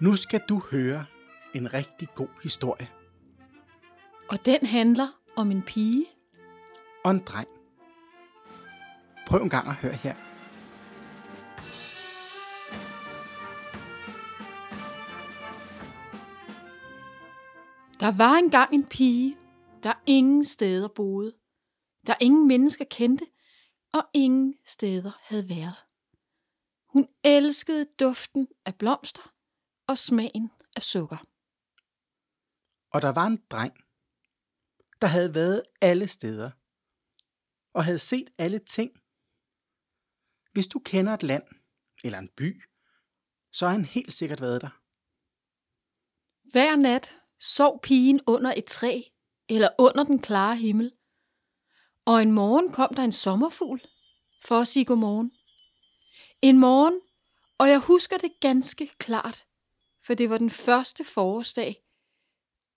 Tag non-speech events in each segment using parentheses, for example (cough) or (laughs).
Nu skal du høre en rigtig god historie Og den handler om en pige. og en dreng. Prøv en gang at høre her. Der var engang en pige, der ingen steder boede. Der ingen mennesker kendte, og ingen steder havde været. Hun elskede duften af blomster og smagen af sukker. Og der var en dreng, der havde været alle steder og havde set alle ting. Hvis du kender et land eller en by, så har han helt sikkert været der. Hver nat sov pigen under et træ eller under den klare himmel. Og en morgen kom der en sommerfugl for at sige godmorgen. En morgen, og jeg husker det ganske klart, for det var den første forårsdag.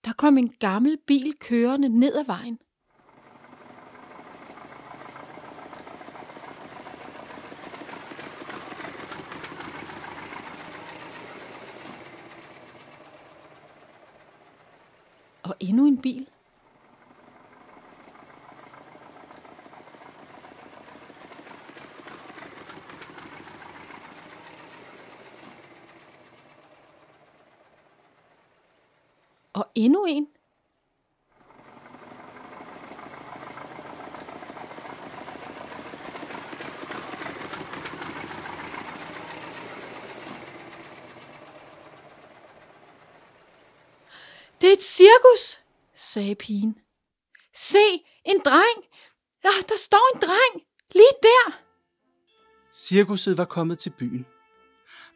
Der kom en gammel bil kørende ned ad vejen. Og endnu en bil. Og endnu en. Det er et cirkus, sagde pigen. Se, en dreng. Der, der står en dreng. Lige der. Cirkuset var kommet til byen.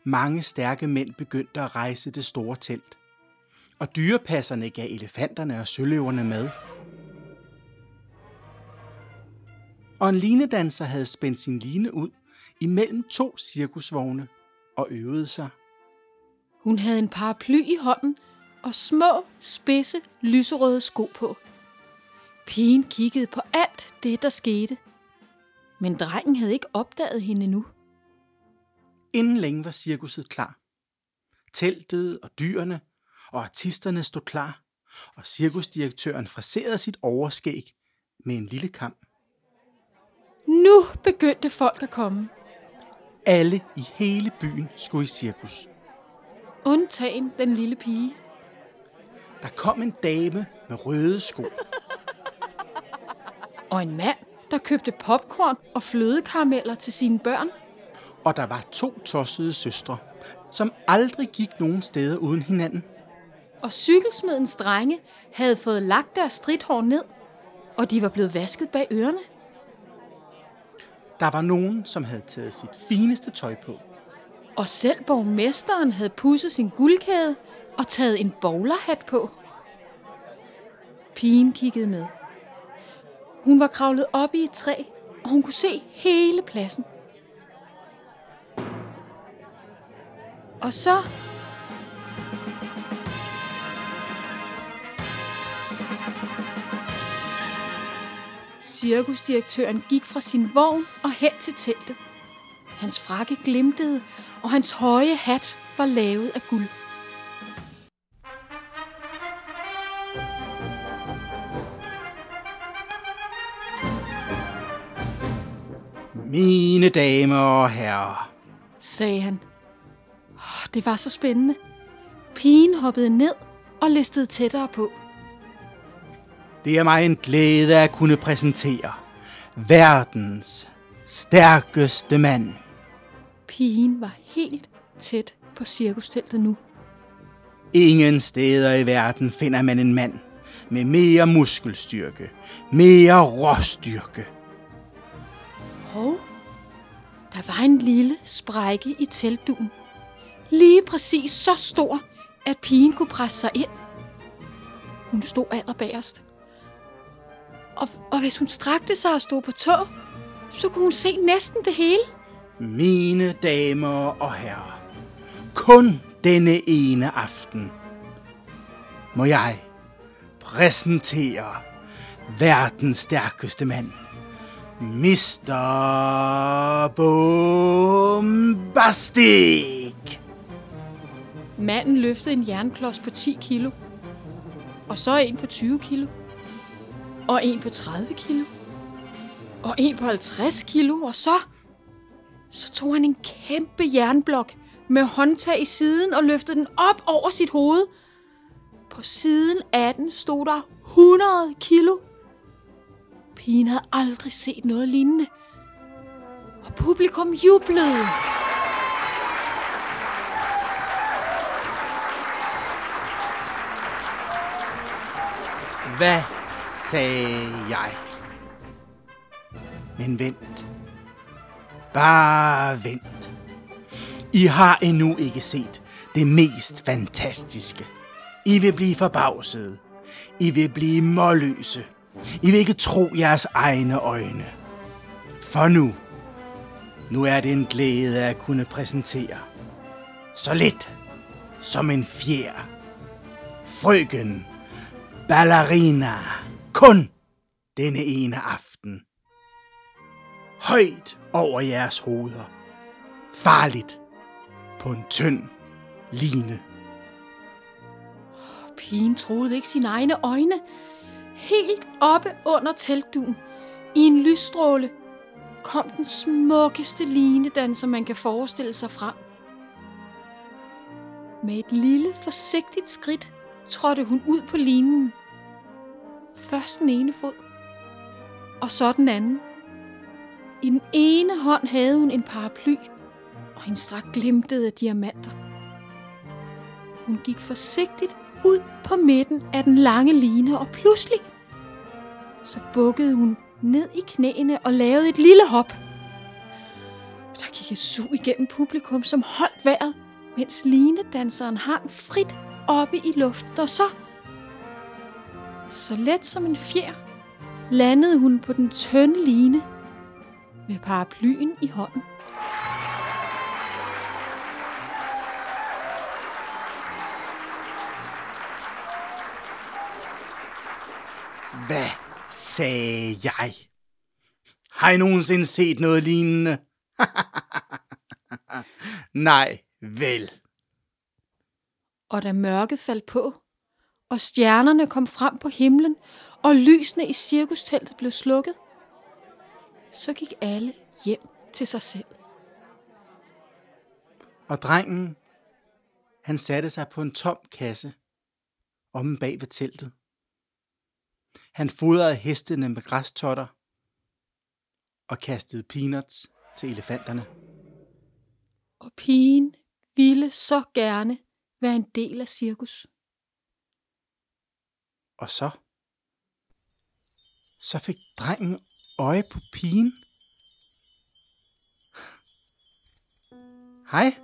Mange stærke mænd begyndte at rejse det store telt. Og dyrepasserne gav elefanterne og søløverne mad. Og en linedanser havde spændt sin line ud imellem to cirkusvogne og øvede sig. Hun havde en paraply i hånden og små, spidse, lyserøde sko på. Pigen kiggede på alt det, der skete. Men drengen havde ikke opdaget hende nu. Inden længe var cirkuset klar. Teltet og dyrene og artisterne stod klar, og cirkusdirektøren fraserede sit overskæg med en lille kam. Nu begyndte folk at komme. Alle i hele byen skulle i cirkus. Undtagen den lille pige. Der kom en dame med røde sko. (laughs) Og en mand, der købte popcorn og flødekarameller til sine børn. Og der var to tossede søstre, som aldrig gik nogen steder uden hinanden. Og cykelsmedens drenge havde fået lagt deres stridthår ned, og de var blevet vasket bag ørerne. Der var nogen, som havde taget sit fineste tøj på. Og selv borgmesteren havde pudset sin guldkæde og taget en bowlerhat på. Pigen kiggede med. Hun var kravlet op i et træ, og hun kunne se hele pladsen. Og så... Cirkusdirektøren gik fra sin vogn og hen til teltet. Hans frakke glimtede, og hans høje hat var lavet af guld. Mine damer og herrer, sagde han. Det var så spændende. Pigen hoppede ned og listede tættere på. Det er mig en glæde at kunne præsentere verdens stærkeste mand. Pigen var helt tæt på cirkusteltet nu. Ingen steder i verden finder man en mand med mere muskelstyrke, mere råstyrke. Hov, der var en lille sprække i teltduen. Lige præcis så stor, at pigen kunne presse sig ind. Hun stod allerbagerst. Og, og hvis hun strakte sig og stod på tå, så kunne hun se næsten det hele. Mine damer og herrer, kun denne ene aften må jeg præsentere verdens stærkeste mand, Mr. Bombastic. Manden løftede en jernklods på 10 kilo. Og så en på 20 kilo. Og en på 30 kilo. Og en på 50 kilo. Og så... Så tog han en kæmpe jernblok med håndtag i siden og løftede den op over sit hoved. På siden af den stod der 100 kilo. Pigen havde aldrig set noget lignende. Og publikum jublede. Hvad sagde jeg? Men vent. Bare vent. I har endnu ikke set det mest fantastiske. I vil blive forbavset. I vil blive målløse. I vil ikke tro jeres egne øjne. For nu, nu er det en glæde at kunne præsentere. Så lidt som en fjer. Frøken Ballerina. Kun denne ene aften. Højt over jeres hoveder. Farligt på en tynd line. Pigen troede ikke sine egne øjne. Helt oppe under teltduen, i en lysstråle, kom den smukkeste linedanser, man kan forestille sig frem. Med et lille, forsigtigt skridt trådte hun ud på linen. Først den ene fod, og så den anden. I den ene hånd havde hun en paraply, og hendes strakt glimtede af diamanter. Hun gik forsigtigt ud på midten af den lange line, og pludselig så bukkede hun ned i knæene og lavede et lille hop. Der gik et sug igennem publikum, som holdt vejret, mens linedanseren hang frit oppe i luften, og så, så let som en fjer, landede hun på den tynde line med paraplyen i hånden. Hvad sagde jeg? Har I nogensinde set noget lignende? (laughs) Nej, vel. Og da mørket faldt på, og stjernerne kom frem på himlen, og lysene i cirkusteltet blev slukket, så gik alle hjem til sig selv. Og drengen, han satte sig på en tom kasse omme bag ved teltet. Han fodrede hestene med græstotter og kastede peanuts til elefanterne. Og pigen ville så gerne være en del af cirkus. Og så, så fik drengen øje på pigen. Hej.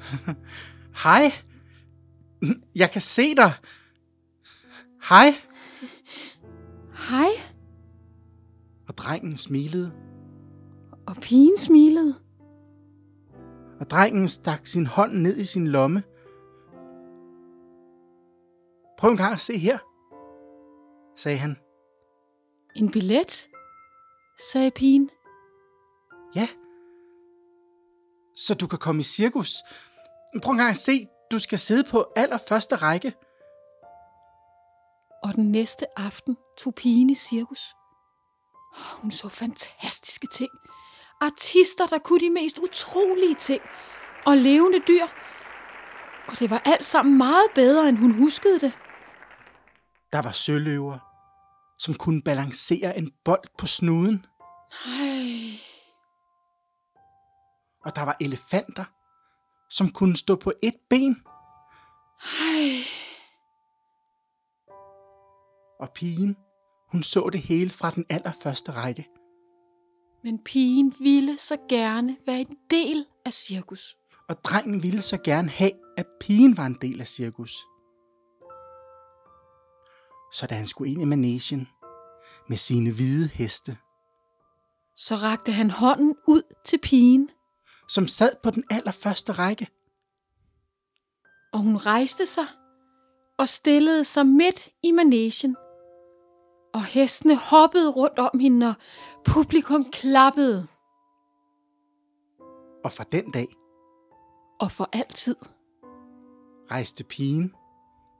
(laughs) Hej. Jeg kan se dig. Hej. Hej, Og drengen smilede, og pigen smilede. og drengen stak sin hånd ned i sin lomme. Prøv en gang at se her, sagde han. En billet, sagde pigen. Ja, så du kan komme i cirkus. Prøv en gang at se, du skal sidde på allerførste række. Og den næste aften tog pigen i cirkus. Hun så fantastiske ting. Artister, der kunne de mest utrolige ting. Og levende dyr. Og det var alt sammen meget bedre, end hun huskede det. Der var søløver, som kunne balancere en bold på snuden. Ej, Og der var elefanter, som kunne stå på et ben. ej. Og pigen, hun så det hele fra den allerførste række. Men pigen ville så gerne være en del af cirkus. Og drengen ville så gerne have, at pigen var en del af cirkus. Så da han skulle ind i managen med sine hvide heste, Så rakte han hånden ud til pigen, som sad på den allerførste række, og hun rejste sig og stillede sig midt i managen. Og hestene hoppede rundt om hende, og publikum klappede. og fra den dag, Og for altid rejste pigen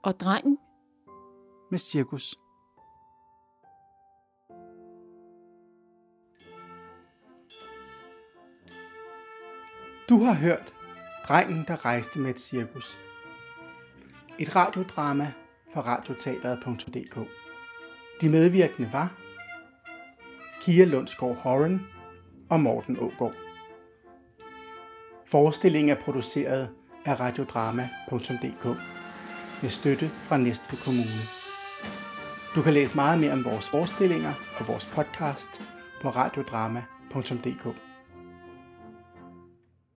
Og drengen med cirkus. Du har hørt Drengen, der rejste med et cirkus. Et radiodrama fra radioteateret.dk. De medvirkende var Kia Lundsgaard Horren og Morten Ågaard. Forestillingen er produceret af radiodrama.dk med støtte fra Næstved Kommune. Du kan læse meget mere om vores forestillinger og vores podcast på radiodrama.dk.